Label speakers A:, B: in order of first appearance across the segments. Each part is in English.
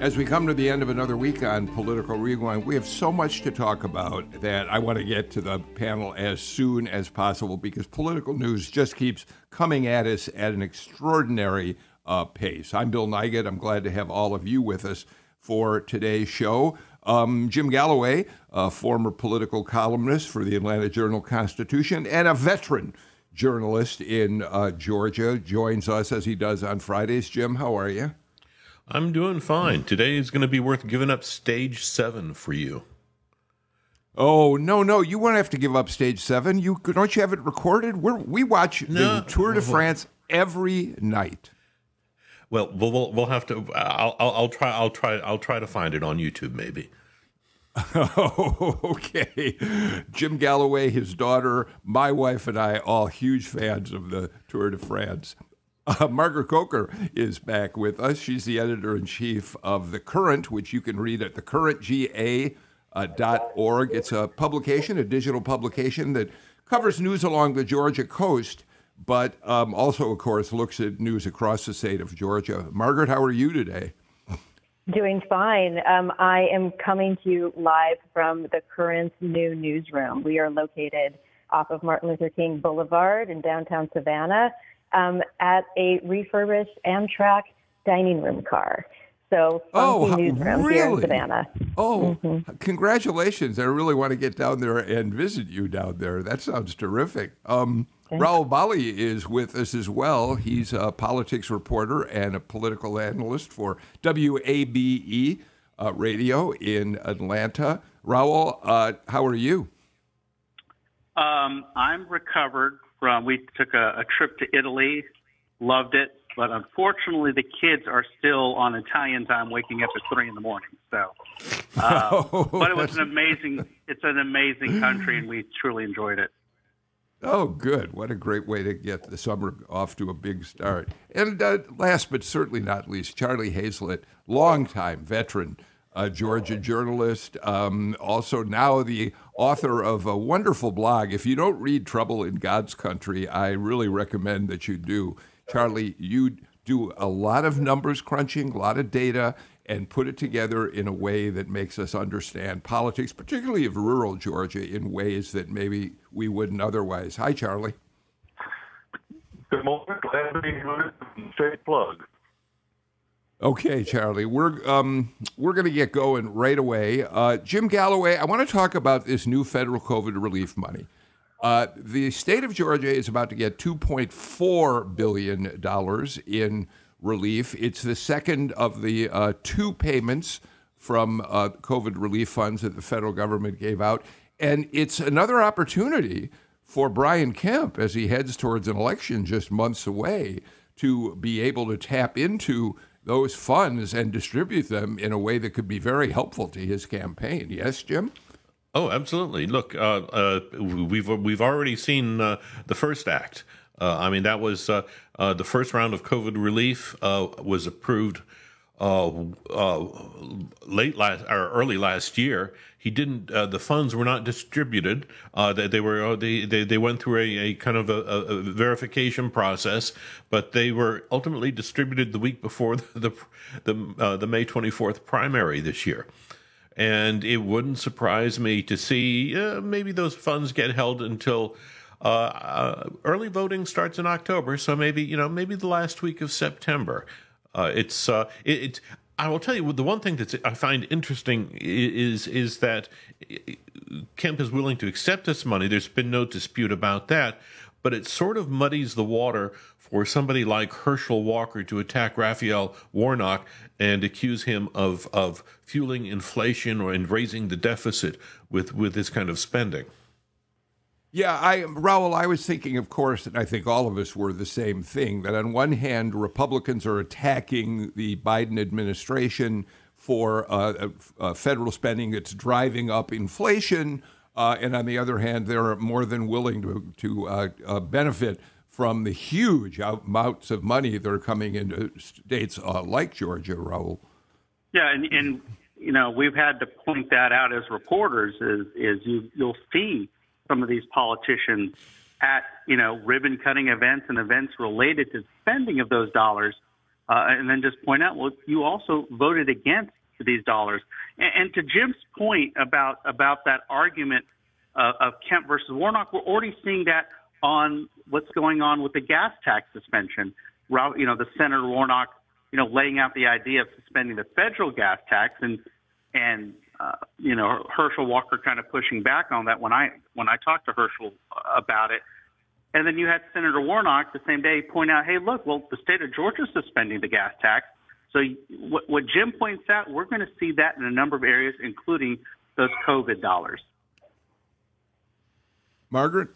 A: As we come to the end of another week on Political Rewind, we have so much to talk about that I want to get to the panel as soon as possible because political news just keeps coming at us at an extraordinary uh, pace. I'm Bill Nigut. I'm glad to have all of you with us for today's show. Um, Jim Galloway, a former political columnist for the Atlanta Journal Constitution and a veteran journalist in uh, Georgia, joins us as he does on Fridays. Jim, how are you?
B: I'm doing fine. Today is going to be worth giving up stage seven for you.
A: Oh no, no! You won't have to give up stage seven. You don't you have it recorded? we we watch no. the Tour de uh-huh. France every night.
B: Well, we'll we'll have to. I'll, I'll, I'll try. I'll try. I'll try to find it on YouTube, maybe.
A: Oh, okay. Jim Galloway, his daughter, my wife, and I, all huge fans of the Tour de France. Uh, Margaret Coker is back with us. She's the editor in chief of The Current, which you can read at thecurrentga.org. Uh, it's a publication, a digital publication that covers news along the Georgia coast, but um, also, of course, looks at news across the state of Georgia. Margaret, how are you today?
C: Doing fine. Um, I am coming to you live from the Current New Newsroom. We are located off of Martin Luther King Boulevard in downtown Savannah um, at a refurbished Amtrak dining room car. So oh, newsroom
A: really?
C: here in Savannah.
A: Oh, mm-hmm. congratulations! I really want to get down there and visit you down there. That sounds terrific. Um, Rahul Bali is with us as well. He's a politics reporter and a political analyst for WABE uh, Radio in Atlanta. Rahul, uh, how are you?
D: Um, I'm recovered from we took a, a trip to Italy, loved it, but unfortunately the kids are still on Italian time, waking up at three in the morning. So, uh, oh, but it was an amazing. It's an amazing country, and we truly enjoyed it.
A: Oh, good! What a great way to get the summer off to a big start. And uh, last but certainly not least, Charlie Hayslett, longtime veteran a Georgia journalist, um, also now the author of a wonderful blog. If you don't read Trouble in God's Country, I really recommend that you do. Charlie, you do a lot of numbers crunching, a lot of data, and put it together in a way that makes us understand politics, particularly of rural Georgia, in ways that maybe we wouldn't otherwise. Hi, Charlie.
E: Good morning. Glad to be here. Straight plug.
A: Okay, Charlie, we're um, we're going to get going right away. Uh, Jim Galloway, I want to talk about this new federal COVID relief money. Uh, the state of Georgia is about to get 2.4 billion dollars in relief. It's the second of the uh, two payments from uh, COVID relief funds that the federal government gave out, and it's another opportunity for Brian Kemp as he heads towards an election just months away to be able to tap into those funds and distribute them in a way that could be very helpful to his campaign. Yes, Jim?
B: Oh, absolutely. Look, uh, uh, we've we've already seen uh, the first act. Uh, I mean, that was uh, uh, the first round of COVID relief was approved late last or early last year, he didn't. Uh, the funds were not distributed. Uh, they, they, were uh, they, they, they went through a, a kind of a, a, verification process, but they were ultimately distributed the week before the the the, uh, the May twenty fourth primary this year. And it wouldn't surprise me to see uh, maybe those funds get held until. Uh, early voting starts in October, so maybe you know maybe the last week of September. Uh, it's uh, it, it, I will tell you the one thing that I find interesting is is that Kemp is willing to accept this money. There's been no dispute about that, but it sort of muddies the water for somebody like Herschel Walker to attack Raphael Warnock and accuse him of of fueling inflation or and raising the deficit with with this kind of spending.
A: Yeah, I Rahul, I was thinking, of course, and I think all of us were the same thing. That on one hand, Republicans are attacking the Biden administration for uh, uh, federal spending that's driving up inflation, uh, and on the other hand, they're more than willing to to uh, uh, benefit from the huge amounts of money that are coming into states uh, like Georgia, Rahul.
D: Yeah, and, and you know we've had to point that out as reporters. Is is you you'll see some of these politicians at you know ribbon cutting events and events related to spending of those dollars, uh, and then just point out, well, you also voted against these dollars. And, and to Jim's point about about that argument uh, of Kemp versus Warnock, we're already seeing that on what's going on with the gas tax suspension. You know, the Senator Warnock, you know, laying out the idea of suspending the federal gas tax and and uh, you know Herschel Walker kind of pushing back on that when I when I talked to Herschel about it. And then you had Senator Warnock the same day point out, hey, look, well, the state of Georgia is suspending the gas tax. So what, what Jim points out, we're going to see that in a number of areas, including those COVID dollars.
A: Margaret?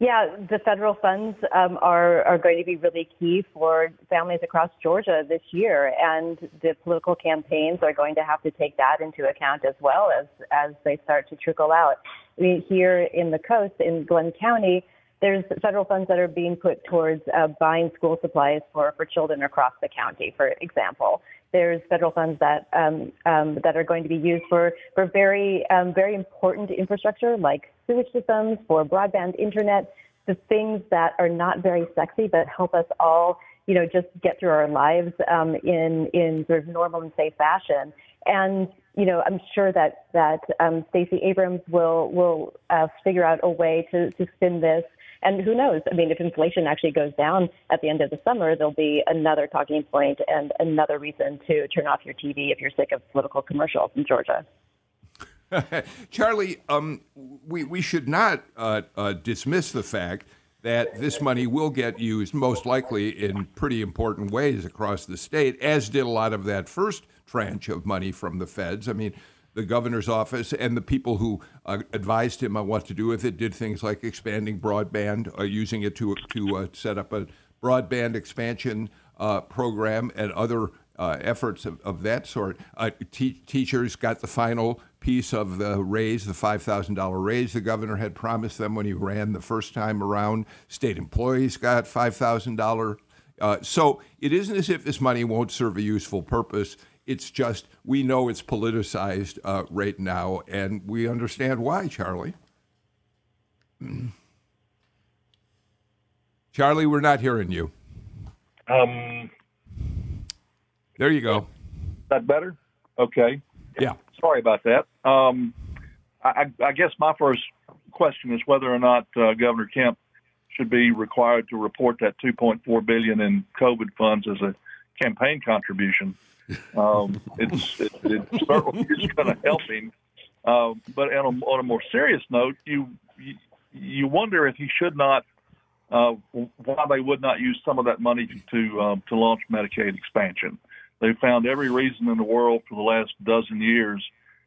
C: Yeah, the federal funds um, are are going to be really key for families across Georgia this year, and the political campaigns are going to have to take that into account as well as as they start to trickle out. I mean, here in the coast in Glynn County, there's federal funds that are being put towards uh, buying school supplies for for children across the county, for example. There's federal funds that um, um, that are going to be used for for very um, very important infrastructure like sewage systems, for broadband internet, the things that are not very sexy but help us all, you know, just get through our lives um, in in sort of normal and safe fashion. And you know, I'm sure that that um, Stacey Abrams will will uh, figure out a way to to spin this and who knows? I mean, if inflation actually goes down at the end of the summer, there'll be another talking point and another reason to turn off your TV if you're sick of political commercials in Georgia.
A: Charlie, um, we, we should not uh, uh, dismiss the fact that this money will get used most likely in pretty important ways across the state, as did a lot of that first tranche of money from the feds. I mean, the governor's office and the people who uh, advised him on what to do with it did things like expanding broadband, uh, using it to to uh, set up a broadband expansion uh, program and other uh, efforts of, of, that sort. Uh, te- teachers got the final piece of the raise, the five thousand dollar raise the governor had promised them when he ran the first time around. State employees got five thousand dollar. so it isn't as if this money won't serve a useful purpose it's just we know it's politicized uh, right now, and we understand why, Charlie. Charlie, we're not hearing you.
E: Um,
A: there you go.
E: That better? Okay.
A: Yeah.
E: Sorry about that. Um, I, I, guess my first question is whether or not uh, Governor Kemp should be required to report that 2.4 billion in COVID funds as a campaign contribution. Um, it's it, it certainly is going to help him. But on a, on a more serious note, you, you you wonder if he should not, uh, why they would not use some of that money to um, to launch Medicaid expansion. They've found every reason in the world for the last dozen years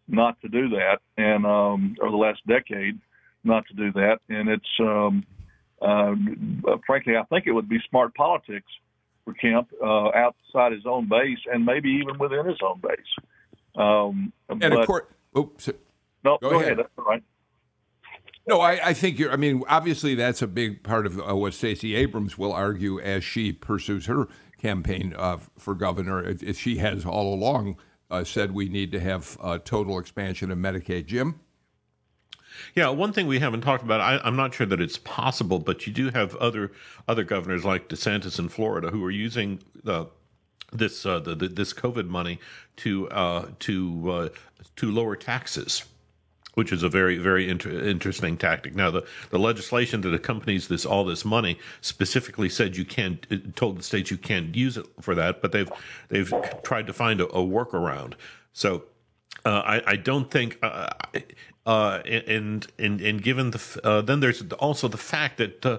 E: not to do that, and um, or the last decade not to do that. And it's um, uh, frankly, I think it would be smart politics for Kemp uh, outside his own base and maybe even within his own base. Um,
A: and but, of course, oops,
E: no, go, go ahead. ahead. That's all right.
A: No, I, I, think you're. I mean, obviously, that's a big part of uh, what Stacey Abrams will argue as she pursues her campaign uh, for governor. If she has all along uh, said we need to have total expansion of Medicaid. Jim.
B: Yeah, one thing we haven't talked about, I, am not sure that it's possible, but you do have other other governors like DeSantis in Florida who are using the this uh, the, the, this COVID money to uh, to uh, to lower taxes which is a very very inter- interesting tactic. Now, the, the legislation that accompanies this all this money specifically said you can't told the states you can't use it for that, but they've they've tried to find a, a workaround. So uh, I, I, don't think uh, uh, and and and given the uh, then there's also the fact that uh,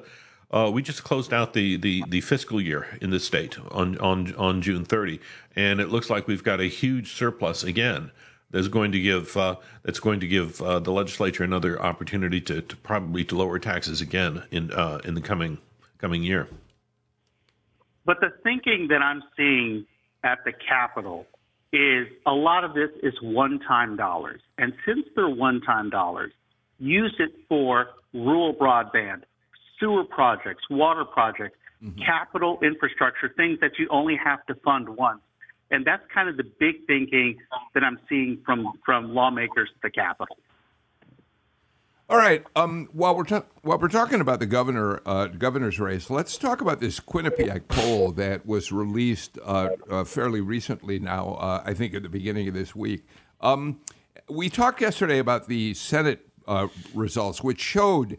B: uh, we just closed out the, the, the fiscal year in the state on on on June 30, and it looks like we've got a huge surplus again that's going to give uh, that's going to give the legislature another opportunity to, to probably to lower taxes again in in the coming coming year.
D: But the thinking that I'm seeing at the Capitol is a lot of this is one-time dollars, and since they're one-time dollars, use it for rural broadband, sewer projects, water projects, mm-hmm. capital infrastructure, things that you only have to fund once. And that's kind of the big thinking that I'm seeing from, from lawmakers at the Capitol.
A: All right. Um, while we're ta- while we're talking about the governor uh, governor's race, let's talk about this Quinnipiac poll that was released uh, uh, fairly recently. Now, uh, I think at the beginning of this week, um, we talked yesterday about the Senate uh, results, which showed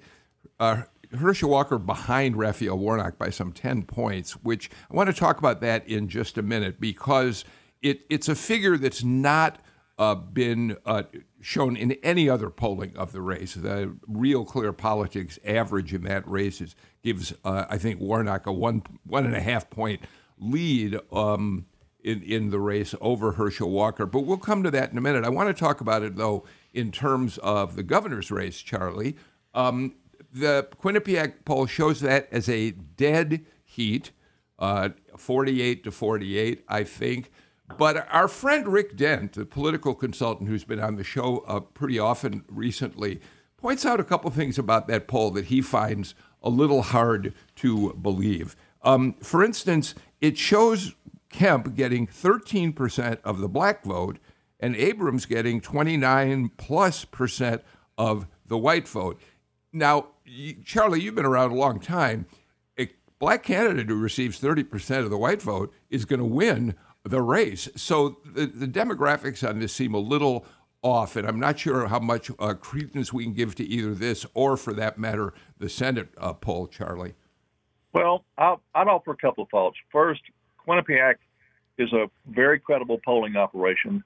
A: uh, Herschel Walker behind Raphael Warnock by some 10 points, which I want to talk about that in just a minute because it, it's a figure that's not uh, been uh, shown in any other polling of the race. The real clear politics average in that race is, gives, uh, I think, Warnock a one, one and a half point lead. Um, in, in the race over Herschel Walker. But we'll come to that in a minute. I want to talk about it, though, in terms of the governor's race, Charlie. Um, the Quinnipiac poll shows that as a dead heat, uh, 48 to 48, I think. But our friend Rick Dent, the political consultant who's been on the show uh, pretty often recently, points out a couple things about that poll that he finds a little hard to believe. Um, for instance, it shows Kemp getting 13% of the black vote and Abrams getting 29 plus percent of the white vote. Now, Charlie, you've been around a long time. A black candidate who receives 30% of the white vote is going to win the race. So the, the, demographics on this seem a little off, and I'm not sure how much uh, credence we can give to either this or, for that matter, the Senate uh, poll, Charlie.
E: Well, I'll, I'd offer a couple of thoughts. First, Quinnipiac is a very credible polling operation.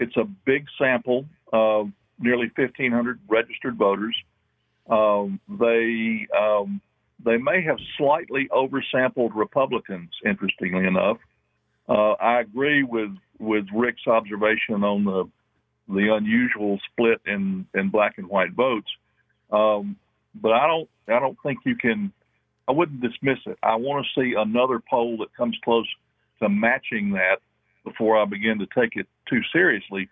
E: It's a big sample of nearly 1,500 registered voters. Um, they um, they may have slightly oversampled Republicans. Interestingly enough, uh, I agree with with Rick's observation on the the unusual split in in black and white votes. Um, but I don't I don't think you can. I wouldn't dismiss it. I want to see another poll that comes close to matching that before I begin to take it too seriously.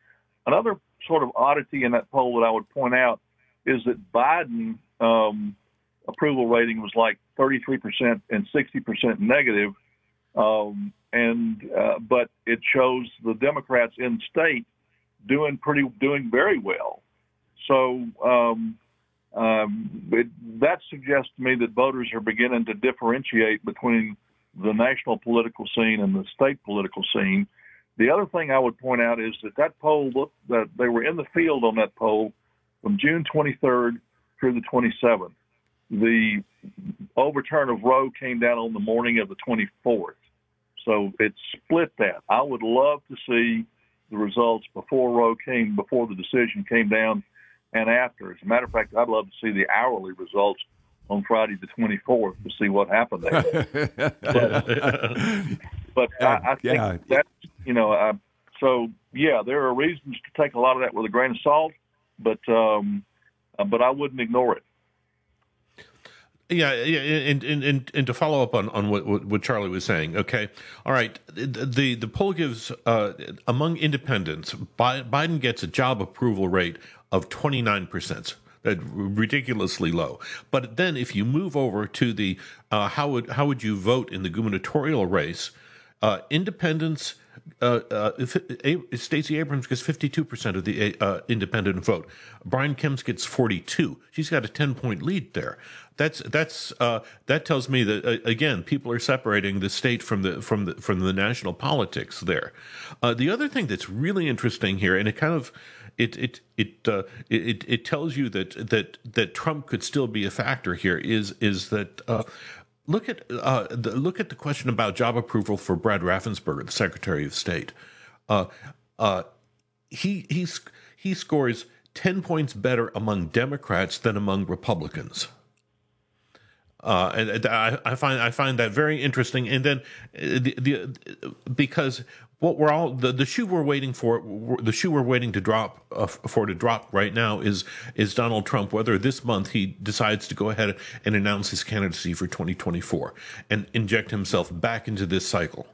E: Another sort of oddity in that poll that I would point out is that Biden um, approval rating was like 33% and 60% negative, um, and uh, but it shows the Democrats in state doing pretty doing very well. So um, um, it, that suggests to me that voters are beginning to differentiate between the national political scene and the state political scene. The other thing I would point out is that that poll that they were in the field on that poll from June 23rd through the 27th. The overturn of Roe came down on the morning of the 24th. So it split that. I would love to see the results before Roe came, before the decision came down, and after. As a matter of fact, I'd love to see the hourly results on Friday the 24th to see what happened there. but, but I, I, think yeah. that's, you know, I, so yeah, there are reasons to take a lot of that with a grain of salt, but um, uh, but I wouldn't ignore it.
B: Yeah, yeah, and, and, and, to follow up on, on what, what Charlie was saying, okay, all right, the the poll gives uh, among independents, Biden gets a job approval rate of twenty nine percent ridiculously low. But then, if you move over to the uh, how would how would you vote in the gubernatorial race? Uh, independents, uh, uh, Stacey Abrams gets fifty two percent of the uh, independent vote. Brian Kemp gets forty two. She's got a ten point lead there. That's that's uh, that tells me that uh, again people are separating the state from the from the from the national politics there. the other thing that's really interesting here, and it kind of it it it, uh, it it tells you that that that Trump could still be a factor here. Is is that uh, look at uh, the, look at the question about job approval for Brad Raffensperger, the Secretary of State. Uh, uh, he he's he scores ten points better among Democrats than among Republicans. Uh, and I, I, find I find that very interesting. And then uh, the, the because what we're all the, the shoe we're waiting for the shoe we're waiting to drop uh, for to drop right now is is Donald Trump whether this month he decides to go ahead and announce his candidacy for 2024 and inject himself back into this cycle.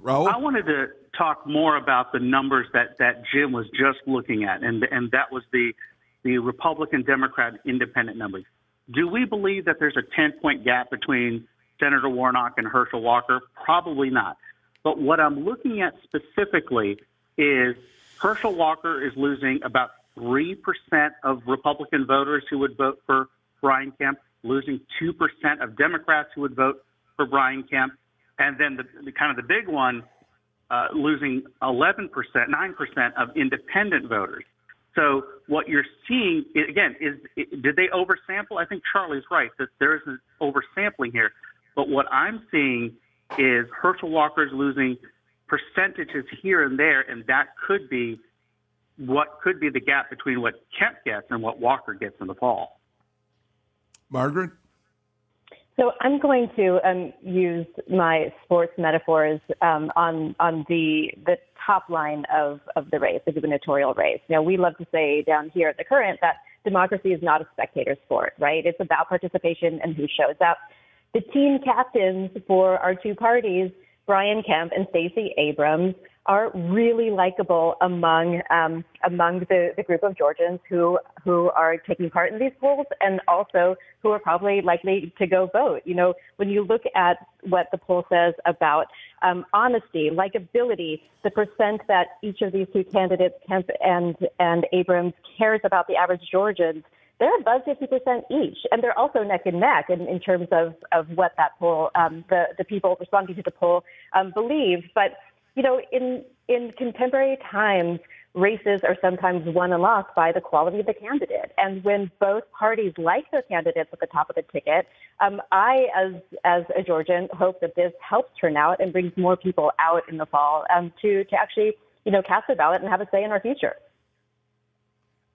A: Rahul?
D: I wanted to talk more about the numbers that, that Jim was just looking at, and and that was the the Republican, Democrat, Independent numbers. Do we believe that there's a 10 point gap between Senator Warnock and Herschel Walker? Probably not. But what I'm looking at specifically is Herschel Walker is losing about 3% of Republican voters who would vote for Brian Kemp, losing 2% of Democrats who would vote for Brian Kemp, and then the, the kind of the big one, uh, losing 11%, 9% of independent voters. So what you're seeing again is did they oversample? I think Charlie's right that there is an oversampling here. But what I'm seeing is Herschel Walker's losing percentages here and there, and that could be what could be the gap between what Kemp gets and what Walker gets in the fall.
A: Margaret?
C: So I'm going to um, use my sports metaphors um, on on the the top line of of the race, the gubernatorial race. Now we love to say down here at the current that democracy is not a spectator sport, right? It's about participation and who shows up. The team captains for our two parties, Brian Kemp and Stacey Abrams, are really likable among um, among the, the group of Georgians who who are taking part in these polls and also who are probably likely to go vote. You know, when you look at what the poll says about um, honesty, likability, the percent that each of these two candidates, Kemp and and Abrams, cares about the average Georgians they're above 50% each. And they're also neck and neck in, in terms of, of what that poll, um, the, the people responding to the poll um, believe. But, you know, in, in contemporary times, races are sometimes won and lost by the quality of the candidate. And when both parties like their candidates at the top of the ticket, um, I, as as a Georgian, hope that this helps turnout and brings more people out in the fall um, to to actually you know cast a ballot and have a say in our future.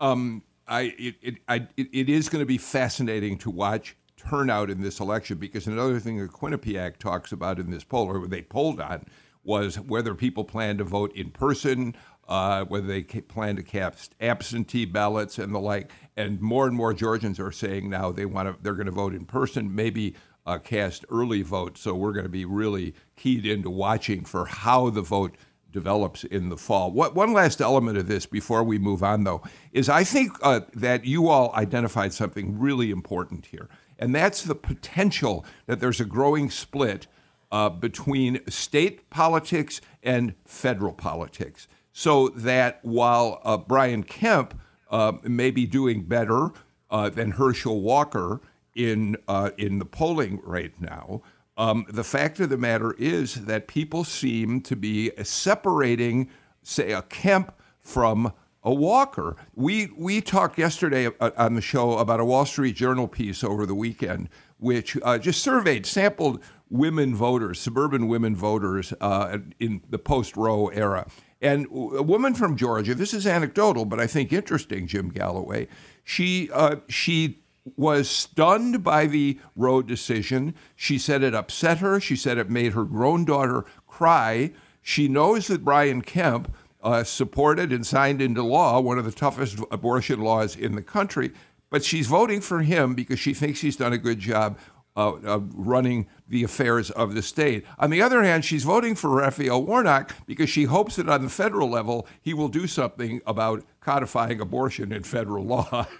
A: Um, I it it, I, it, it is going to be fascinating to watch turnout in this election because another thing that Quinnipiac talks about in this poll, or they polled on, was whether people plan to vote in person, uh, whether they plan to cast absentee ballots and the like. And more and more Georgians are saying now they want to, they're going to vote in person, maybe uh, cast early votes. So we're going to be really keyed into watching for how the vote develops in the fall. What, one last element of this before we move on, though, is I think uh, that you all identified something really important here, and that's the potential that there's a growing split uh, between state politics and federal politics. So that while uh, Brian Kemp uh, may be doing better uh, than Herschel Walker in uh, in the polling right now, um, the fact of the matter is that people seem to be separating, say, a Kemp from a Walker. We we talked yesterday uh, on the show about a Wall Street Journal piece over the weekend, which just surveyed, sampled women voters, suburban women voters uh, in the post Roe era. And a woman from Georgia, this is anecdotal, but I think interesting, Jim Galloway. She uh, she was stunned by the Roe decision. She said it upset her. She said it made her grown daughter cry. She knows that Brian Kemp uh, supported and signed into law one of the toughest abortion laws in the country, but she's voting for him because she thinks he's done a good job uh, uh, running the affairs of the state. On the other hand, she's voting for Raphael Warnock because she hopes that on the federal level he will do something about codifying abortion in federal law.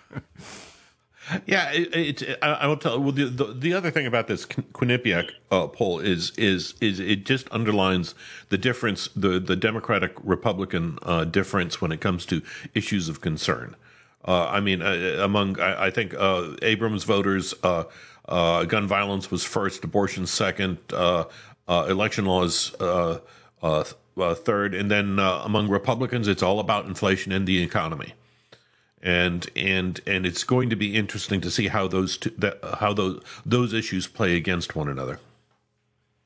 B: Yeah, it, it, I, I will tell. Well, the, the, the other thing about this Quinnipiac uh, poll is is is it just underlines the difference, the the Democratic Republican uh, difference when it comes to issues of concern. Uh, I mean, uh, among I, I think uh, Abrams voters, uh, gun violence was first, abortion second, uh, uh, election laws uh, third, and then among Republicans, it's all about inflation and the economy and and and it's going to be interesting to see how those two, that, how those those issues play against one another.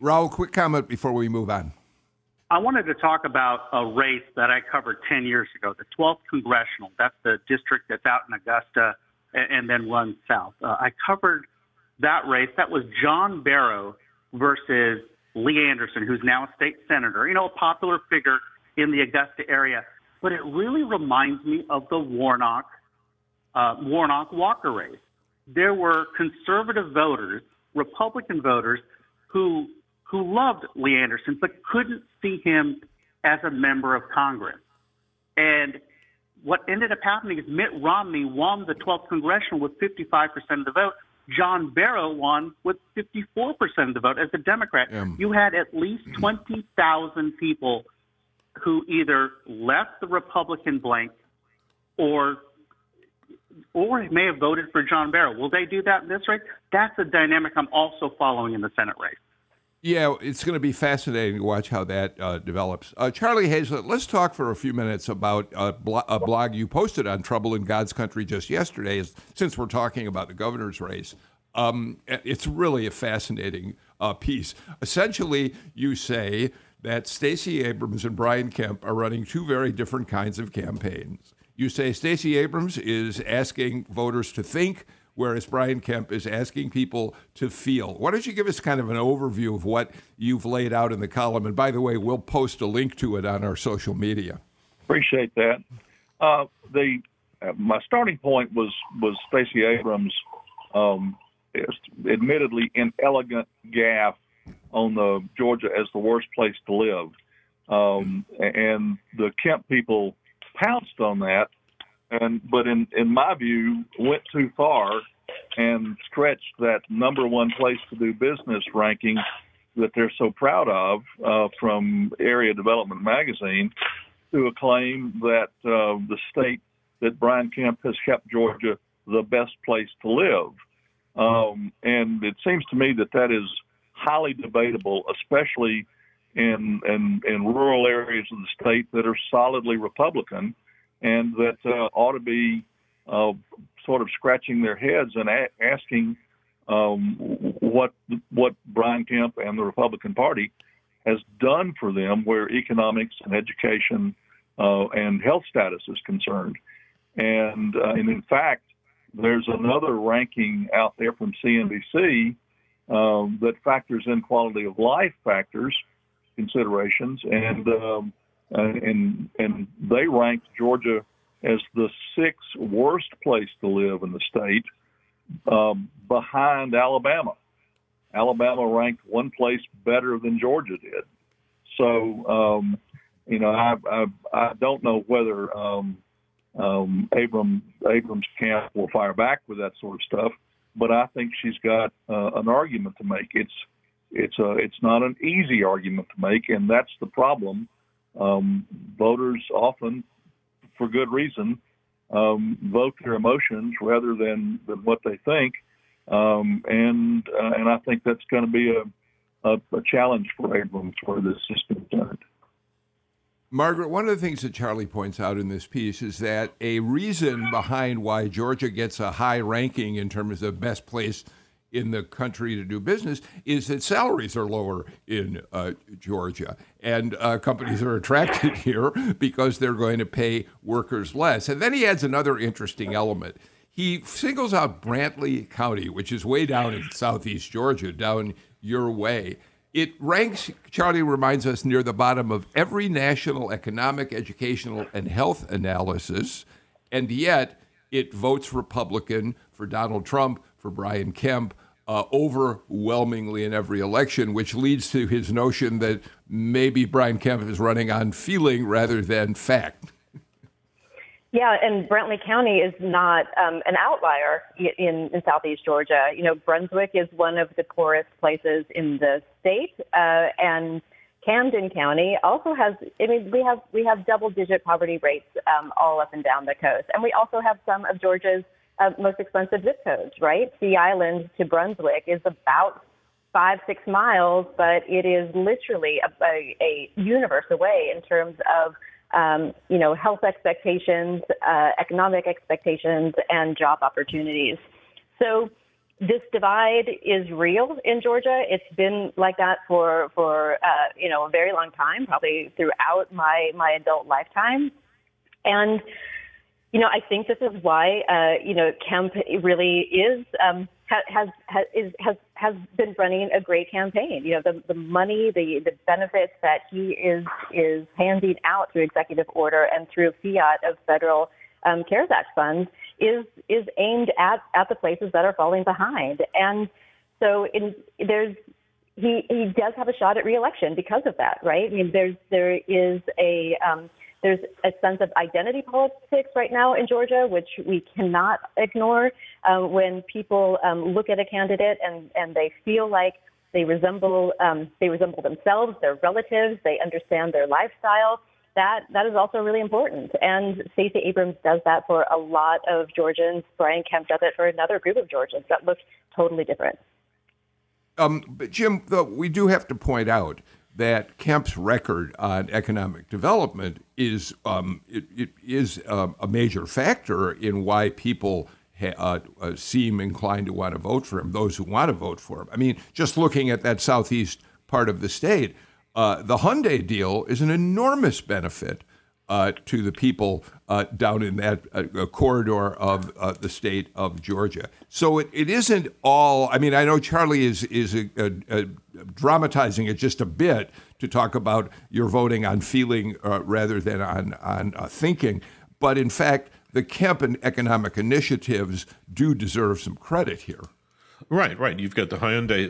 A: Rahul, quick comment before we move on.
D: I wanted to talk about a race that I covered 10 years ago, the 12th congressional. That's the district that's out in Augusta and, and then runs south. Uh, I covered that race, that was John Barrow versus Lee Anderson, who's now a state senator, you know, a popular figure in the Augusta area. But it really reminds me of the Warnock uh, Warnock Walker race. There were conservative voters, Republican voters, who who loved Lee Anderson but couldn't see him as a member of Congress. And what ended up happening is Mitt Romney won the 12th congressional with 55% of the vote. John Barrow won with 54% of the vote as a Democrat. You had at least mm. 20,000 people who either left the Republican blank or or may have voted for John Barrow. Will they do that in this race? That's a dynamic I'm also following in the Senate race.
A: Yeah, it's going to be fascinating to watch how that uh, develops. Uh, Charlie Hayslett, let's talk for a few minutes about a, blo- a, blog you posted on Trouble in God's Country just yesterday, since we're talking about the governor's race. Um, it's really a fascinating uh, piece. Essentially, you say that Stacey Abrams and Brian Kemp are running two very different kinds of campaigns. You say Stacey Abrams is asking voters to think whereas Brian Kemp is asking people to feel. Why don't you give us kind of an overview of what you've laid out in the column? And by the way, we'll post a link to it on our social media.
E: Appreciate that. Uh, the uh, my starting point was was Stacey Abrams' um, admittedly inelegant gaffe on the Georgia as the worst place to live, um, and the Kemp people pounced on that and but in in my view went too far and stretched that number one place to do business ranking that they're so proud of uh, from Area Development Magazine to a claim that uh, the state that Brian Kemp has kept Georgia the best place to live. Um, and it seems to me that that is highly debatable, especially in, in, in rural areas of the state that are solidly Republican and that uh, ought to be uh, sort of scratching their heads and a- asking um, what what Brian Kemp and the Republican Party has done for them where economics and education uh, and health status is concerned. And, uh, and in fact, there's another ranking out there from CNBC um, that factors in quality of life factors considerations, and um, uh, and and they ranked Georgia as the sixth worst place to live in the state, um, behind Alabama. Alabama ranked one place better than Georgia did. So, um, you know, I, I, I don't know whether um, um, Abram Abrams camp will fire back with that sort of stuff, but I think she's got uh, an argument to make. It's it's a it's not an easy argument to make, and that's the problem um, voters often, for good reason, um, vote their emotions rather than, than what they think, um, and uh, and I think that's going to be a, a, a challenge for Abrams where this is concerned.
A: Margaret, one of the things that Charlie points out in this piece is that a reason behind why Georgia gets a high ranking in terms of best place in the country to do business is that salaries are lower in uh, Georgia. And uh, companies are attracted here because they're going to pay workers less. And then he adds another interesting element. He singles out Brantley County, which is way down in southeast Georgia, down your way. It ranks, Charlie reminds us, near the bottom of every national economic, educational, and health analysis. And yet, it votes Republican for Donald Trump, for Brian Kemp, uh, overwhelmingly in every election, which leads to his notion that maybe Brian Kemp is running on feeling rather than fact.
C: Yeah, and Brantley County is not um, an outlier in, in southeast Georgia. You know, Brunswick is one of the poorest places in the state, uh, and Camden County also has. I mean, we have we have double-digit poverty rates um, all up and down the coast, and we also have some of Georgia's uh, most expensive zip codes, right? Sea Island to Brunswick is about five, six miles, but it is literally a, a, a universe away in terms of, um, you know, health expectations, uh, economic expectations, and job opportunities. So this divide is real in Georgia. It's been like that for for uh, you know a very long time, probably throughout my my adult lifetime, and you know, I think this is why, uh, you know, Kemp really is um, has has is, has has been running a great campaign. You know, the the money, the the benefits that he is is handing out through executive order and through fiat of federal um, CARES Act funds is is aimed at at the places that are falling behind. And so, in there's he he does have a shot at reelection because of that, right? I mean, there's there is a um, there's a sense of identity politics right now in Georgia, which we cannot ignore. Uh, when people um, look at a candidate and, and they feel like they resemble um, they resemble themselves, their relatives, they understand their lifestyle. That that is also really important. And Stacey Abrams does that for a lot of Georgians. Brian Kemp does it for another group of Georgians that look totally different.
A: Um, but Jim, though, we do have to point out that Kemp's record on economic development is um, it, it is um, a major factor in why people ha- uh, uh, seem inclined to want to vote for him. Those who want to vote for him. I mean, just looking at that southeast part of the state, uh, the Hyundai deal is an enormous benefit uh, to the people uh, down in that uh, corridor of uh, the state of Georgia. So it, it isn't all. I mean, I know Charlie is is a, a, a dramatizing it just a bit to talk about your voting on feeling uh, rather than on on uh, thinking, but in fact, the Kemp and economic initiatives do deserve some credit here.
B: Right, right. You've got the Hyundai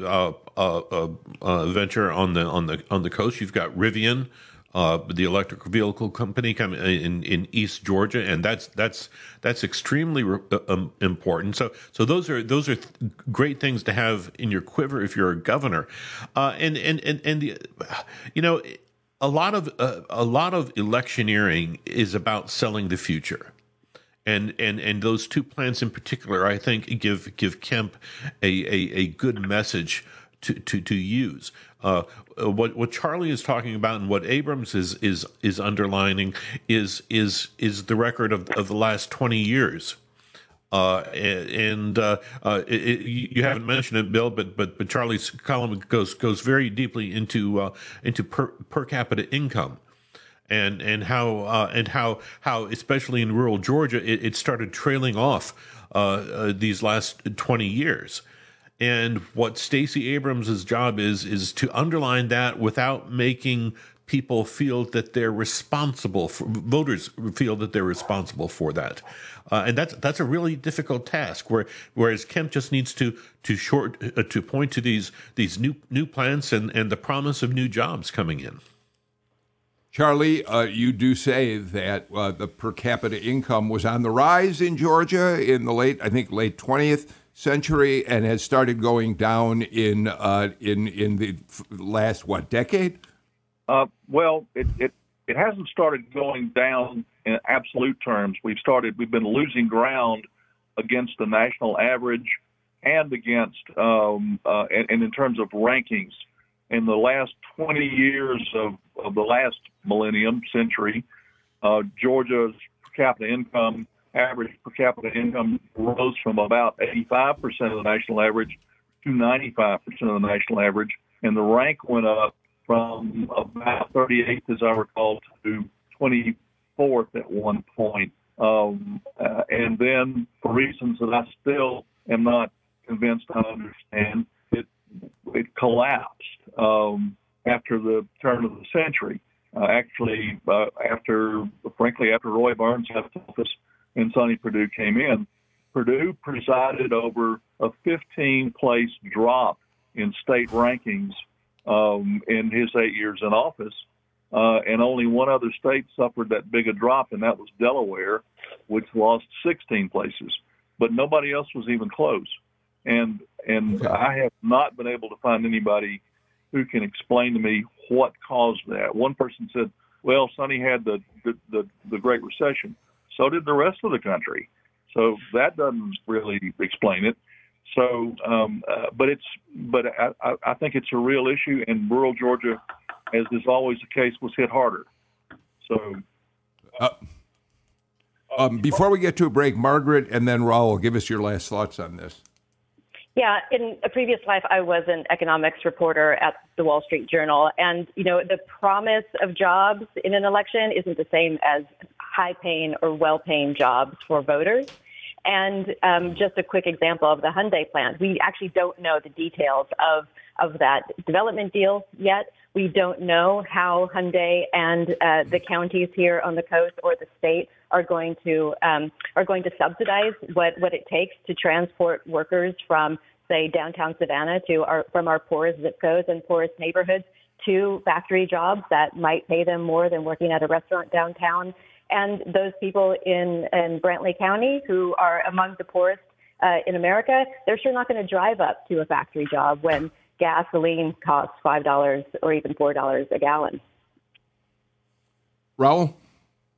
B: venture on the on the on the coast. You've got Rivian uh, the electric vehicle company in, in East Georgia, and that's that's that's extremely re- uh, um, important. So so those are those are th- great things to have in your quiver if you're a governor, uh, and and and and the, you know a lot of uh, a lot of electioneering is about selling the future. And, and and those two plans in particular, I think, give give Kemp a, a, a good message to, to, to use. Uh, what what Charlie is talking about and what Abrams is is is underlining is is is the record of, of the last twenty years. Uh, and uh, uh, it, you haven't mentioned it, Bill, but but but Charlie's column goes goes very deeply into uh, into per, per capita income, and and how uh, and how how especially in rural Georgia it, it started trailing off these last twenty years. And what Stacey Abrams' job is, is to underline that without making people feel that they're responsible for voters feel that they're responsible for that. Uh, and that's that's a really difficult task where whereas Kemp just needs to to short uh, to point to these these new new plants and and the promise of new jobs coming in.
A: Charlie, uh, you do say that uh, the per capita income was on the rise in Georgia in the late, I think, late 20th century and has started going down in uh, in in the last what decade?
E: Uh, well, it, it it hasn't started going down in absolute terms. We've started we've been losing ground against the national average and against um, uh, and, and in terms of rankings. In the last 20 years of, of the last millennium century, uh, Georgia's per capita income average per capita income rose from about 85% of the national average to 95% of the national average, and the rank went up from about 38th, as I recall, to 24th at one point. Um, uh, and then, for reasons that I still am not convinced I understand, it it collapsed um, after the turn of the century. Uh, actually, uh, after frankly, after Roy Barnes left office, and Sonny Perdue came in. Perdue presided over a 15 place drop in state rankings um, in his eight years in office. Uh, and only one other state suffered that big a drop, and that was Delaware, which lost 16 places. But nobody else was even close. And and okay. I have not been able to find anybody who can explain to me what caused that. One person said, "Well, Sonny had the the, the, the Great Recession." So did the rest of the country. So that doesn't really explain it. So, um, uh, but it's, but I, I think it's a real issue, and rural Georgia, as is always the case, was hit harder. So, uh,
A: um, before we get to a break, Margaret and then Rahul, give us your last thoughts on this.
C: Yeah, in a previous life, I was an economics reporter at the Wall Street Journal. And, you know, the promise of jobs in an election isn't the same as high paying or well paying jobs for voters. And um, just a quick example of the Hyundai plant. We actually don't know the details of, of that development deal yet. We don't know how Hyundai and uh, the counties here on the coast or the state are going to um, are going to subsidize what, what it takes to transport workers from say downtown Savannah to our from our poorest zip codes and poorest neighborhoods to factory jobs that might pay them more than working at a restaurant downtown. And those people in, in Brantley County who are among the poorest uh, in America, they're sure not going to drive up to a factory job when gasoline costs $5 or even $4 a gallon.
A: Rahul?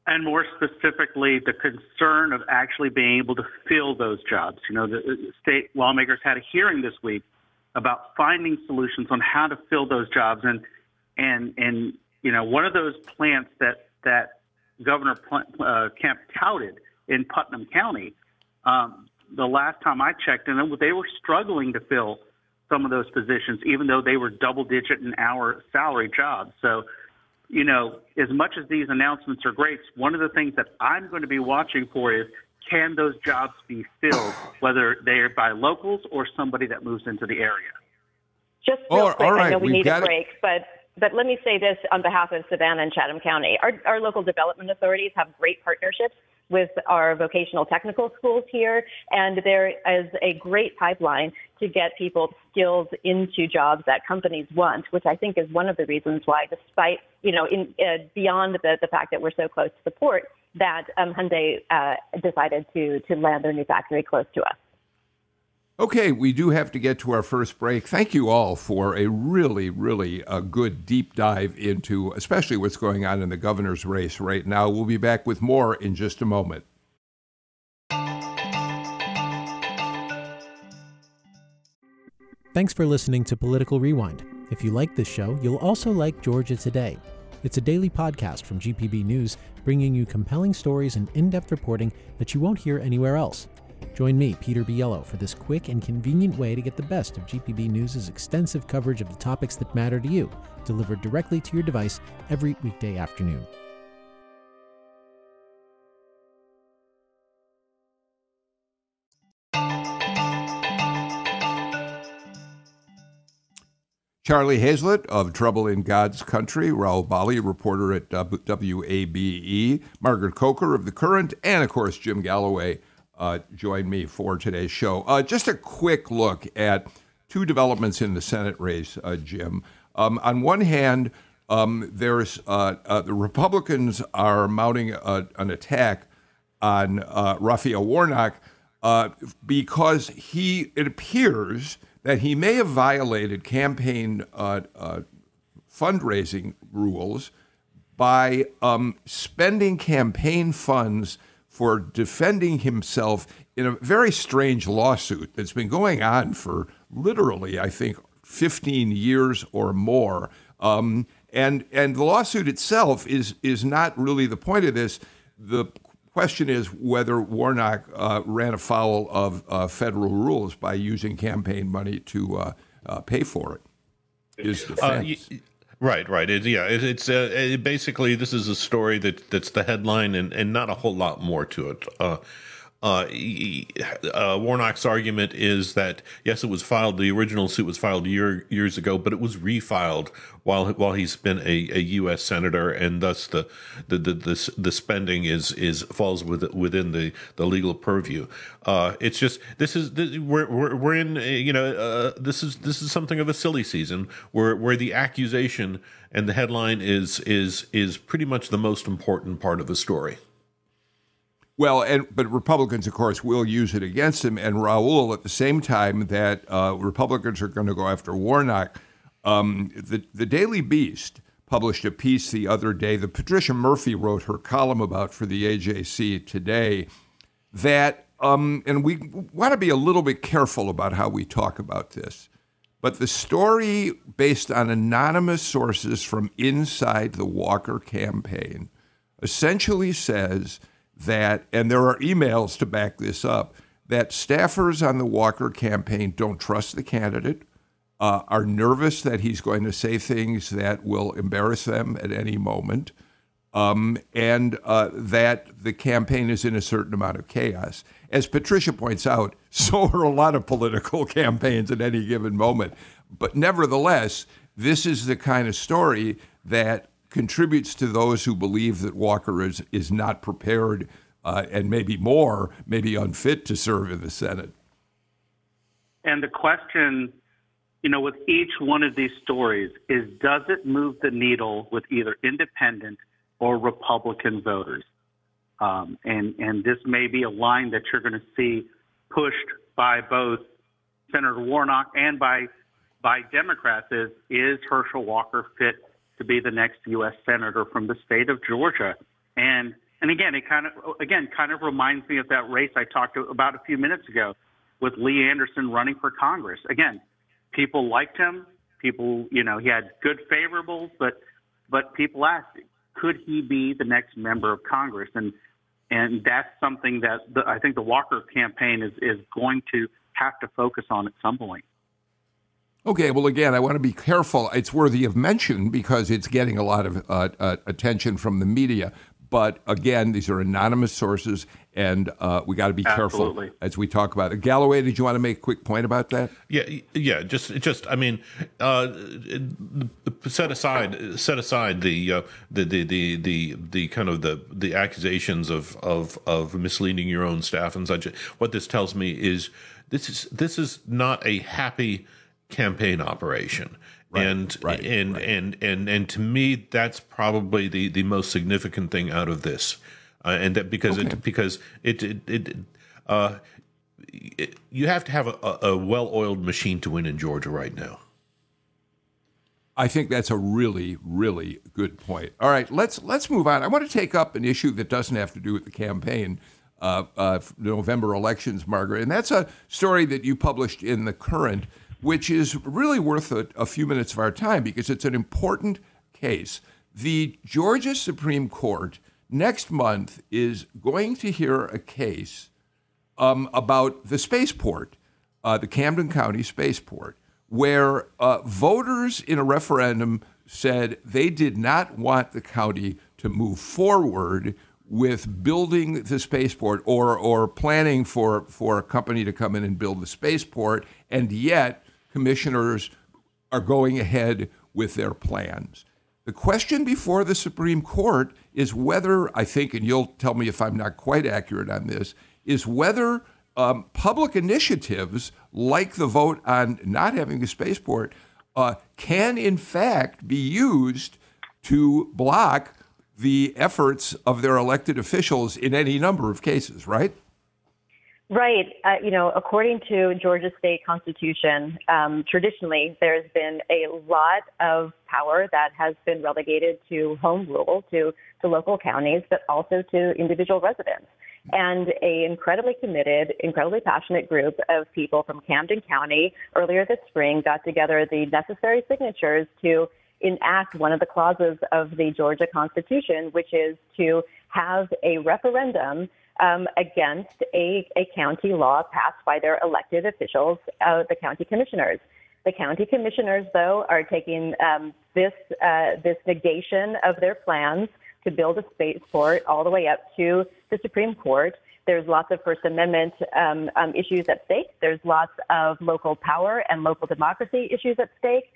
D: And more specifically, the concern of actually being able to fill those jobs. You know, the state lawmakers had a hearing this week about finding solutions on how to fill those jobs. And and and you know, one of those plants that that Governor uh, Kemp touted in Putnam County, um, the last time I checked, and they were struggling to fill some of those positions, even though they were double-digit an hour salary jobs. So, you know, as much as these announcements are great, one of the things that I'm going to be watching for is can those jobs be filled, whether they're by locals or somebody that moves into the area?
C: Just real oh, quick, I know we need a break, it. but but let me say this on behalf of Savannah and Chatham County. Our, our local development authorities have great partnerships with our vocational technical schools here, and there is a great pipeline to get people skills into jobs that companies want, which I think is one of the reasons why, despite, you know, in, uh, beyond the, the fact that we're so close to the port, that um, Hyundai uh, decided to, to land their new factory close to us.
A: Okay, we do have to get to our first break. Thank you all for a really, really a uh, good deep dive into, especially what's going on in the governor's race right now. We'll be back with more in just a moment.
F: Thanks for listening to Political Rewind. If you like this show, you'll also like Georgia Today. It's a daily podcast from GPB News, bringing you compelling stories and in depth reporting that you won't hear anywhere else. Join me, Peter Biello, for this quick and convenient way to get the best of GPB News' extensive coverage of the topics that matter to you, delivered directly to your device every weekday afternoon.
A: Charlie Hayslett of Trouble in God's Country, Rahul Bali, reporter at WABE, Margaret Coker of The Current, and of course Jim Galloway uh, join me for today's show. Uh, just a quick look at two developments in the Senate race, uh, Jim. Um, on one hand, um, there's uh, uh, the Republicans are mounting a, an attack on uh, Raphael Warnock because he it appears that he may have violated campaign fundraising rules by um, spending campaign funds for defending himself in a very strange lawsuit that's been going on for literally, I think, 15 years or more. Um, and and the lawsuit itself is is not really the point of this. The question is whether Warnock uh, ran afoul of uh, federal rules by using campaign money to uh, uh pay for it. His uh, defense.
B: Right, right. It, yeah, it, it's uh, it basically this is a story that that's the headline and, and not a whole lot more to it. Uh, uh, uh, Warnock's argument is that yes, it was filed. The original suit was filed year, years ago, but it was refiled while while he's been a, a U.S. senator, and thus the the, the the, the, spending is is falls within the, the legal purview. Uh, it's just this is this, we're, we're we're in you know uh, this is this is something of a silly season where where the accusation and the headline is is is pretty much the most important part of the story.
A: Well, and but Republicans, of course, will use it against him. And Rahul, at the same time that uh, Republicans are going to go after Warnock, um, the the Daily Beast published a piece the other day that Patricia Murphy wrote her column about for the AJC today. That um, and we want to be a little bit careful about how we talk about this. But the story, based on anonymous sources from inside the Walker campaign, essentially says that, and there are emails to back this up, that staffers on the Walker campaign don't trust the candidate, uh, are nervous that he's going to say things that will embarrass them at any moment. um, and uh, that the campaign is in a certain amount of chaos. As Patricia points out, so are a lot of political campaigns at any given moment. But nevertheless, this is the kind of story that contributes to those who believe that Walker is, is not prepared uh, and maybe more, maybe unfit to serve in the Senate.
D: And the question, you know, with each one of these stories is does it move the needle with either independent or Republican voters? Um, and, and this may be a line that you're going to see pushed by both Senator Warnock and by by Democrats is is Herschel Walker fit to be the next U.S. senator from the state of Georgia? And and again, it kind of again kind of reminds me of that race I talked about a few minutes ago with Lee Anderson running for Congress. Again, people liked him. People, you know, he had good favorables, but but people asked, could he be the next member of Congress? And and that's something that the, I think the Walker campaign is is going to have to focus on at some point.
A: Okay, well, again, I want to be careful. It's worthy of mention because it's getting a lot of uh, uh, attention from the media. But again, these are anonymous sources, and uh, we got to be
D: Absolutely.
A: careful as we talk about it. Galloway, did you want to make a quick point about that?
B: Yeah, yeah. Just, just. I mean, uh, set aside, set aside the, uh, the, the, the, the, the kind of the, the accusations of, of, of misleading your own staff and such. What this tells me is this is this is not a happy campaign operation.
A: Right,
B: and,
A: right,
B: and,
A: right.
B: and and and to me, that's probably the, the most significant thing out of this, uh, and that because
A: Okay.
B: it because it it, it uh, it, you have to have a, a well-oiled machine to win in Georgia right now.
A: I think that's a really, really good point. All right, let's let's move on. I want to take up an issue that doesn't have to do with the campaign, uh, uh, November elections, Margaret, and that's a story that you published in the Current, which is really worth a, a few minutes of our time because it's an important case. The Georgia Supreme Court next month is going to hear a case um, about the spaceport, uh, the Camden County spaceport, where uh, voters in a referendum said they did not want the county to move forward with building the spaceport or or planning for for a company to come in and build the spaceport, and yet commissioners are going ahead with their plans. The question before the Supreme Court is whether, I think, and you'll tell me if I'm not quite accurate on this, is whether um, public initiatives like the vote on not having a spaceport uh, can, in fact, be used to block the efforts of their elected officials in any number of cases, right?
C: Right. Uh, you know, according to Georgia state constitution, um, traditionally there's been a lot of power that has been relegated to home rule, to, to local counties, but also to individual residents. And a incredibly committed, incredibly passionate group of people from Camden County earlier this spring got together the necessary signatures to enact one of the clauses of the Georgia Constitution, which is to have a referendum um, against a, a county law passed by their elected officials, uh, the county commissioners. The county commissioners, though, are taking um, this uh, this negation of their plans to build a spaceport all the way up to the Supreme Court. There's lots of First Amendment um, um, issues at stake. There's lots of local power and local democracy issues at stake.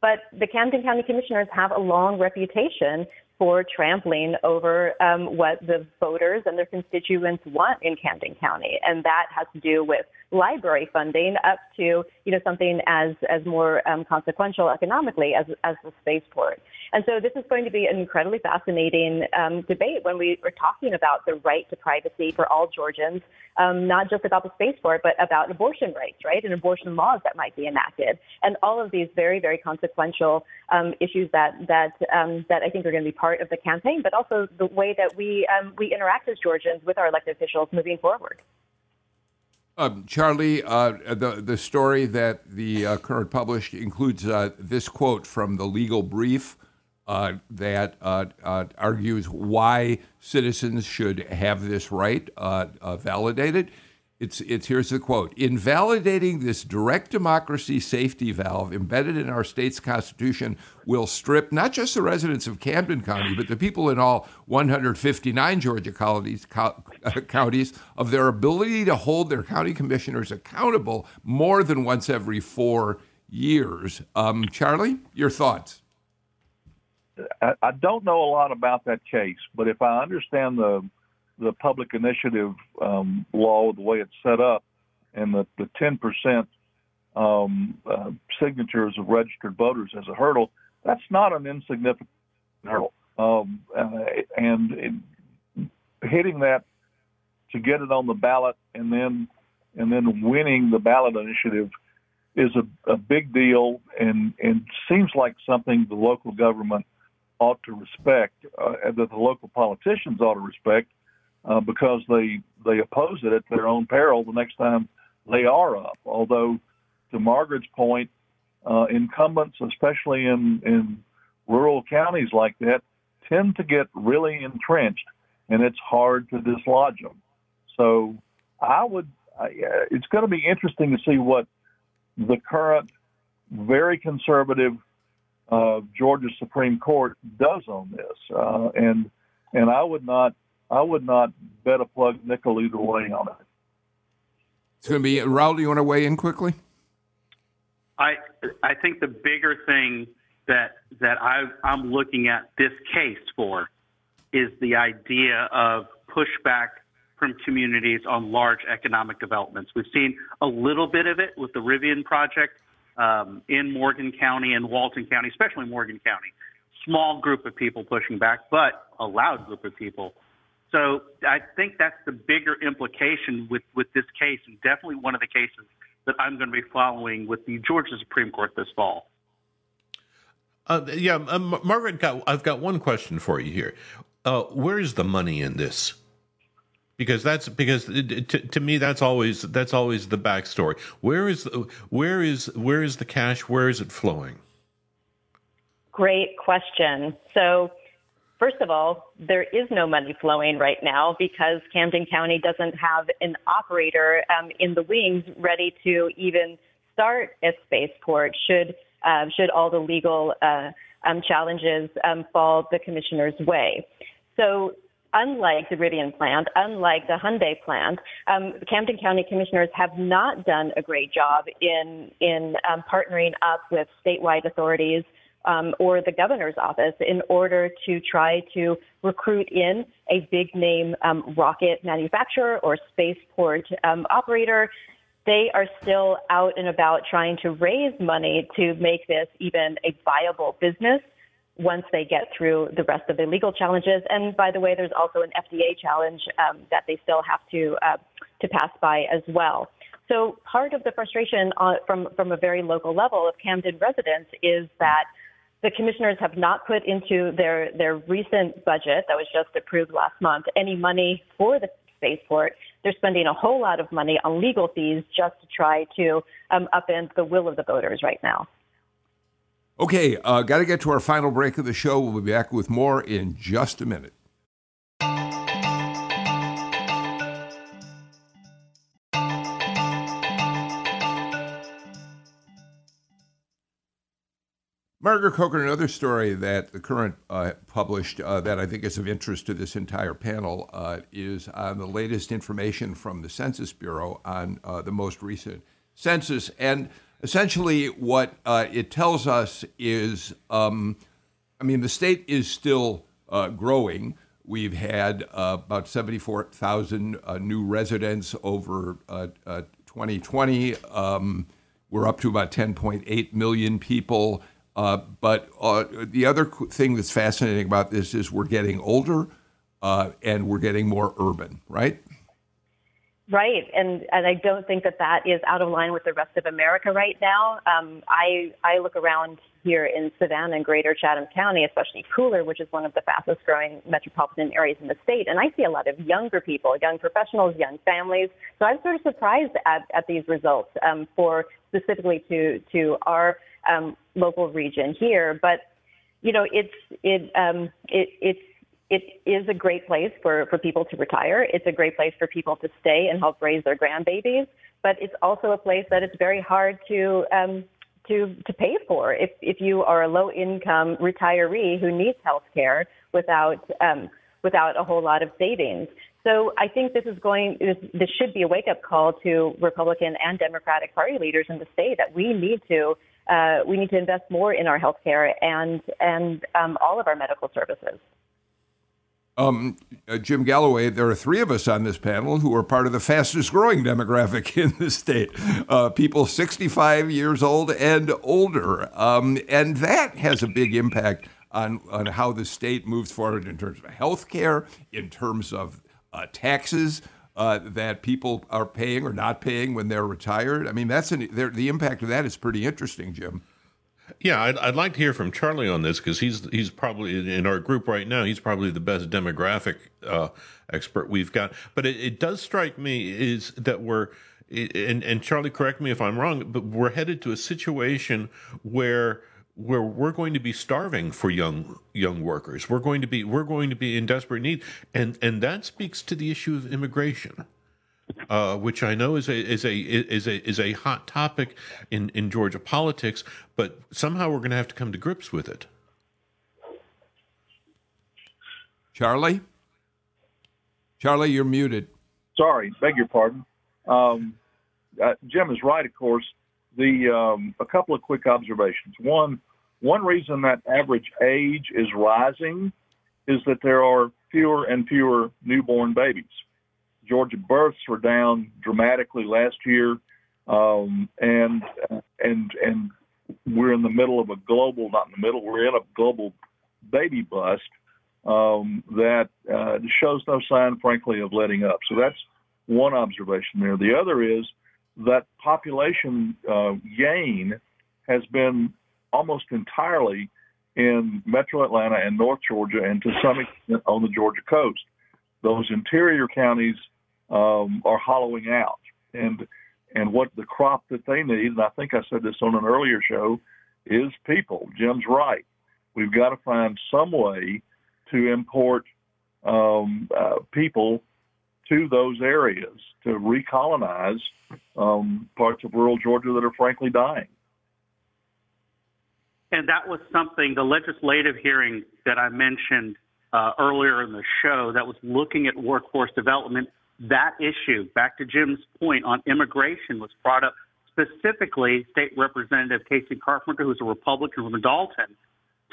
C: But the Camden County Commissioners have a long reputation for trampling over um, what the voters and their constituents want in Camden County, and that has to do with library funding up to you know something as as more um, consequential economically as as the spaceport. And so this is going to be an incredibly fascinating um, debate when we are talking about the right to privacy for all Georgians, um, not just about the spaceport, but about abortion rights, right, and abortion laws that might be enacted, and all of these very, very consequential um, issues that that um, that I think are going to be part of the campaign, but also the way that we um, we interact as Georgians with our elected officials moving forward.
A: Um, Charlie, uh, the the story that the uh, current published includes uh, this quote from the legal brief uh, that uh, uh, argues why citizens should have this right validated. It's, it's here's the quote invalidating this direct democracy safety valve embedded in our state's constitution will strip not just the residents of Camden County but the people in all 159 Georgia counties, co- uh, counties of their ability to hold their county commissioners accountable more than once every four years. Um, Charlie, your thoughts?
E: I, I don't know a lot about that case, but if I understand the the public initiative um, law, the way it's set up, and the, the 10% um, uh, signatures of registered voters as a hurdle, that's not an insignificant hurdle. Um, uh, and it, hitting that to get it on the ballot and then and then winning the ballot initiative is a, a big deal and, and seems like something the local government ought to respect, uh, that the local politicians ought to respect, uh, because they they oppose it at their own peril the next time they are up. Although, to Margaret's point, uh, incumbents, especially in in rural counties like that, tend to get really entrenched, and it's hard to dislodge them. So, I would. Uh, it's going to be interesting to see what the current very conservative uh, Georgia Supreme Court does on this, uh, and and I would not I would not bet a plug nickel either way on it.
A: It's going to be Rahul. Do you want to weigh in quickly?
D: I I think the bigger thing that that I, I'm looking at this case for is the idea of pushback from communities on large economic developments. We've seen a little bit of it with the Rivian project um, in Morgan County and Walton County, especially Morgan County. Small group of people pushing back, but a loud group of people. So I think that's the bigger implication with, with this case, and definitely one of the cases that I'm going to be following with the Georgia Supreme Court this fall.
B: Uh, yeah, um, Margaret, got, I've got one question for you here. Uh, where is the money in this? Because that's because it, to, to me that's always that's always the backstory. Where is the, where is where is the cash? Where is it flowing?
C: Great question. So First of all, there is no money flowing right now because Camden County doesn't have an operator um, in the wings ready to even start a spaceport should uh, should all the legal uh, um, challenges um, fall the commissioner's way. So unlike the Rivian plant, unlike the Hyundai plant, um, Camden County commissioners have not done a great job in in um, partnering up with statewide authorities um, or the governor's office in order to try to recruit in a big name um, rocket manufacturer or spaceport um, operator. They are still out and about trying to raise money to make this even a viable business once they get through the rest of the legal challenges. And by the way, there's also an FDA challenge um, that they still have to uh, to pass by as well. So part of the frustration on, from from a very local level of Camden residents is that the commissioners have not put into their, their recent budget that was just approved last month any money for the spaceport. They're spending a whole lot of money on legal fees just to try to um, upend the will of the voters right now.
A: Okay, uh, got to get to our final break of the show. We'll be back with more in just a minute. Margaret Coker, another story that the current uh, published uh, that I think is of interest to this entire panel uh, is on the latest information from the Census Bureau on uh, the most recent census. And essentially, what uh, it tells us is um, I mean, the state is still uh, growing. We've had about 74,000 new residents over 2020. Um, we're up to about 10.8 million people. Uh, but uh, the other thing that's fascinating about this is we're getting older uh, and we're getting more urban, right?
C: Right, and and I don't think that that is out of line with the rest of America right now. Um, I I look around here in Savannah and Greater Chatham County, especially Pooler, which is one of the fastest growing metropolitan areas in the state, and I see a lot of younger people, young professionals, young families. So I'm sort of surprised at at these results um, for specifically to to our um, local region here. But you know, it's it um, it it's it is a great place for, for people to retire. It's a great place for people to stay and help raise their grandbabies. But it's also a place that it's very hard to um, to to pay for if if you are a low income retiree who needs health care without um, without a whole lot of savings. So I think this is going this, should be a wake up call to Republican and Democratic Party leaders in the state that we need to uh, we need to invest more in our health care and and um, all of our medical services.
A: Um, uh, Jim Galloway, there are three of us on this panel who are part of the fastest growing demographic in the state uh, people 65 years old and older. Um, and that has a big impact on, on how the state moves forward in terms of health care, in terms of uh, taxes. Uh, that people are paying or not paying when they're retired. I mean, that's an, the impact of that is pretty interesting, Jim.
B: Yeah, I'd, I'd like to hear from Charlie on this because he's he's probably in our group right now. He's probably the best demographic uh, expert we've got. But it, it does strike me is that we're and and Charlie, correct me if I'm wrong, but we're headed to a situation where where we're going to be starving for young young workers. We're going to be we're going to be in desperate need, and and that speaks to the issue of immigration uh, which I know is a is a is a is a hot topic in in Georgia politics, but somehow we're going to have to come to grips with it.
A: Charlie, Charlie, you're muted.
E: Sorry, beg your pardon. Um, uh, Jim is right, of course. The um, a couple of quick observations. One, one reason that average age is rising is that there are fewer and fewer newborn babies. Georgia births were down dramatically last year, um, and and and we're in the middle of a global, not in the middle, we're in a global baby bust um, that uh, shows no sign, frankly, of letting up. So that's one observation there. The other is that population uh, gain has been almost entirely in metro Atlanta and North Georgia, and to some extent on the Georgia coast. Those interior counties um, are hollowing out, and and what the crop that they need, and I think I said this on an earlier show, is people. Jim's right. We've got to find some way to import um, uh, people to those areas to recolonize um, parts of rural Georgia that are frankly dying.
D: And that was something, the legislative hearing that I mentioned uh, earlier in the show that was looking at workforce development that issue, back to Jim's point on immigration, was brought up specifically. State Representative Casey Carpenter, who's a Republican from Dalton,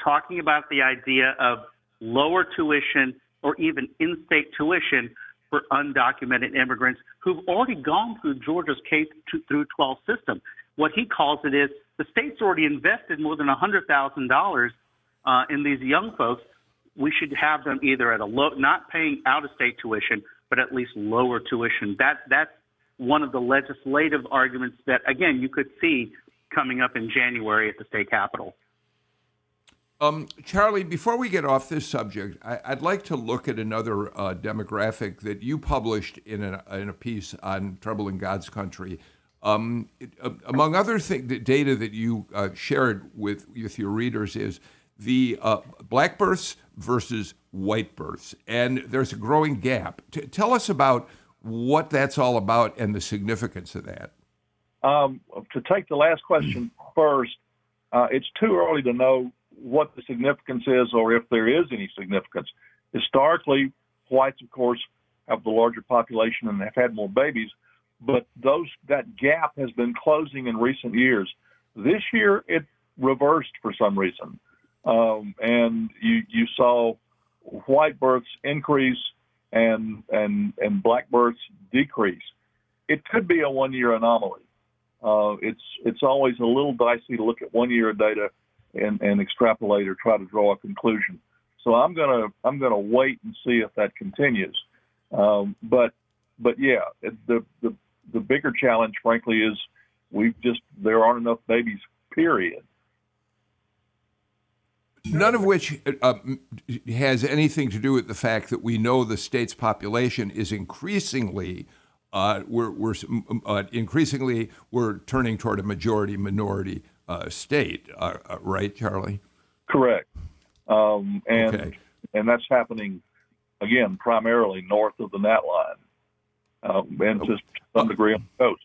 D: talking about the idea of lower tuition or even in state tuition for undocumented immigrants who've already gone through Georgia's K through 12 system. What he calls it is the state's already invested more than $100,000 uh, in these young folks. We should have them either at a low, not paying out of state tuition but at least lower tuition. That that's one of the legislative arguments that again you could see coming up in January at the state capitol.
A: Um, Charlie, before we get off this subject, I, would like to look at another uh, demographic that you published in a, in a piece on Trouble in God's Country. Um, it, uh, among other things, the data that you uh, shared with, with your readers is the uh, black births versus white births, and there's a growing gap. T- tell us about what that's all about and the significance of that.
E: Um, to take the last question first, uh, it's too early to know what the significance is or if there is any significance. Historically, whites, of course, have the larger population and have had more babies, but those that gap has been closing in recent years. This year, it reversed for some reason um, and you you saw white births increase and and and black births decrease. It could be a one year anomaly. Uh, it's it's always a little dicey to look at one year of data and, and extrapolate or try to draw a conclusion. So I'm gonna I'm gonna wait and see if that continues. Um, but but yeah, the the the bigger challenge, frankly, is we've just there aren't enough babies. Period
A: none of which uh, has anything to do with the fact that we know the state's population is increasingly uh, we're, we're uh, increasingly we're turning toward a majority minority uh, state, uh, uh, right, Charlie?
E: Correct, um, and okay. and that's happening again, primarily north of the Gnat line, uh, and to some degree on the coast.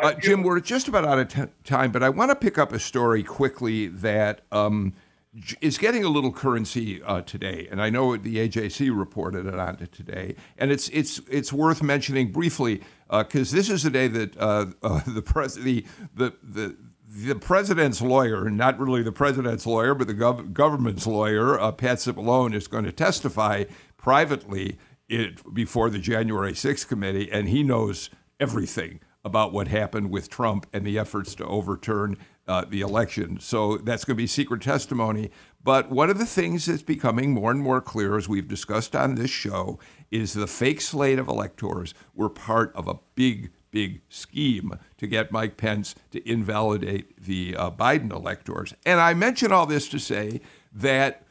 A: Uh, Jim, we're just about out of t- time, but I want to pick up a story quickly that um, j- is getting a little currency uh, today, and I know the AJC reported it on it today, and it's it's it's worth mentioning briefly because uh, this is the day that uh, uh, the, pres- the the the the president's lawyer, not really the president's lawyer, but the gov- government's lawyer, uh, Pat Cipollone, is going to testify privately it, before the January 6th committee, and he knows everything about what happened with Trump and the efforts to overturn uh, the election. So that's going to be secret testimony. But one of the things that's becoming more and more clear, as we've discussed on this show, is the fake slate of electors were part of a big, big scheme to get Mike Pence to invalidate the uh, Biden electors. And I mention all this to say that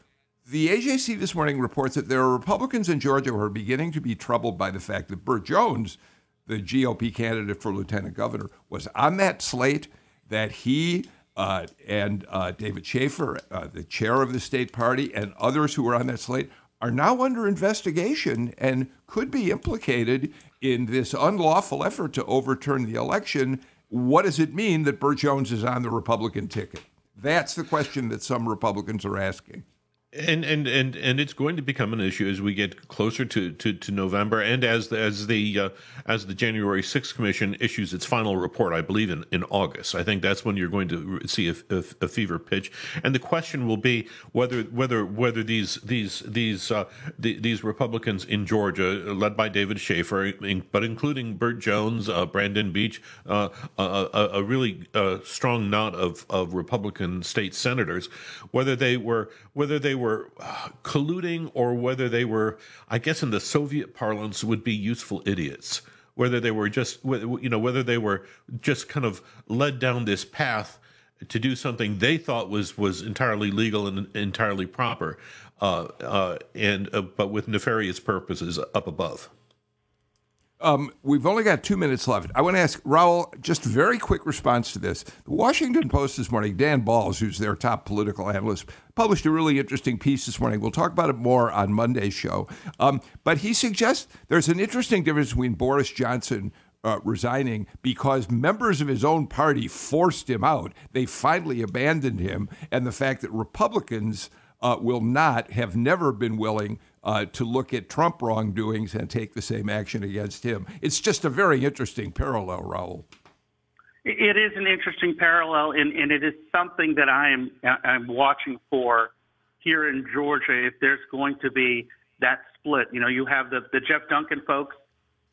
A: the AJC this morning reports that there are Republicans in Georgia who are beginning to be troubled by the fact that Burt Jones the GOP candidate for lieutenant governor, was on that slate, that he uh, and uh, David Shafer, uh, the chair of the state party, and others who were on that slate are now under investigation and could be implicated in this unlawful effort to overturn the election. What does it mean that Burt Jones is on the Republican ticket? That's the question that some Republicans are asking
B: and and and and it's going to become an issue as we get closer to to, to November and as the, as the uh, as the January 6th commission issues its final report I believe in in August. I think that's when you're going to see a, a, a fever pitch. And the question will be whether whether whether these these these uh, the, these Republicans in Georgia led by David Shafer but including Burt Jones uh, Brandon Beach uh, a, a, really uh, strong knot of of Republican state senators whether they were whether they were uh, colluding or whether they were, I guess, in the Soviet parlance, would be useful idiots. Whether they were just, you know, whether they were just kind of led down this path to do something they thought was was entirely legal and entirely proper, uh, uh, and uh, but with nefarious purposes up above.
A: Um, we've only got two minutes left. I want to ask Rahul just very quick response to this. The Washington Post this morning, Dan Balz, who's their top political analyst, published a really interesting piece this morning. We'll talk about it more on Monday's show. Um, but he suggests there's an interesting difference between Boris Johnson. Uh, resigning because members of his own party forced him out. They finally abandoned him, and the fact that Republicans uh, will not, have never been willing uh, to look at Trump wrongdoings and take the same action against him. It's just a very interesting parallel, Rahul.
D: It is an interesting parallel, and, and it is something that I am I'm watching for here in Georgia. If there's going to be that split, you know, you have the the Jeff Duncan folks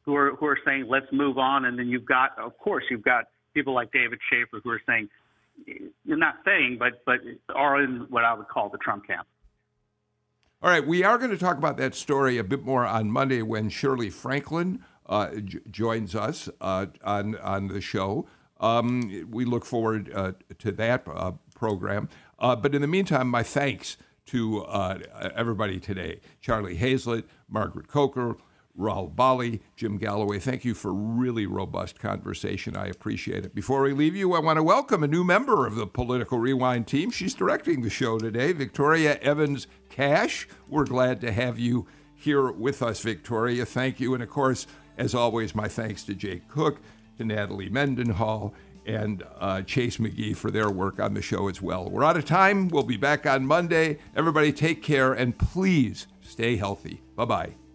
D: who are who are saying let's move on, and then you've got, of course, you've got people like David Shafer who are saying you're not saying, but but are in what I would call the Trump camp.
A: All right, we are going to talk about that story a bit more on Monday when Shirley Franklin uh, j- joins us uh, on on the show. Um, we look forward uh, to that uh, program. Uh, but in the meantime, my thanks to uh, everybody today: Charlie Hayslett, Margaret Coker, Rahul Bali, Jim Galloway. Thank you for really robust conversation. I appreciate it. Before we leave you, I want to welcome a new member of the Political Rewind team. She's directing the show today, Victoria Evans Cash. We're glad to have you here with us, Victoria. Thank you. And of course, as always, my thanks to Jake Cook, to Natalie Mendenhall, and uh, Chase McGee for their work on the show as well. We're out of time. We'll be back on Monday. Everybody take care and please stay healthy. Bye bye.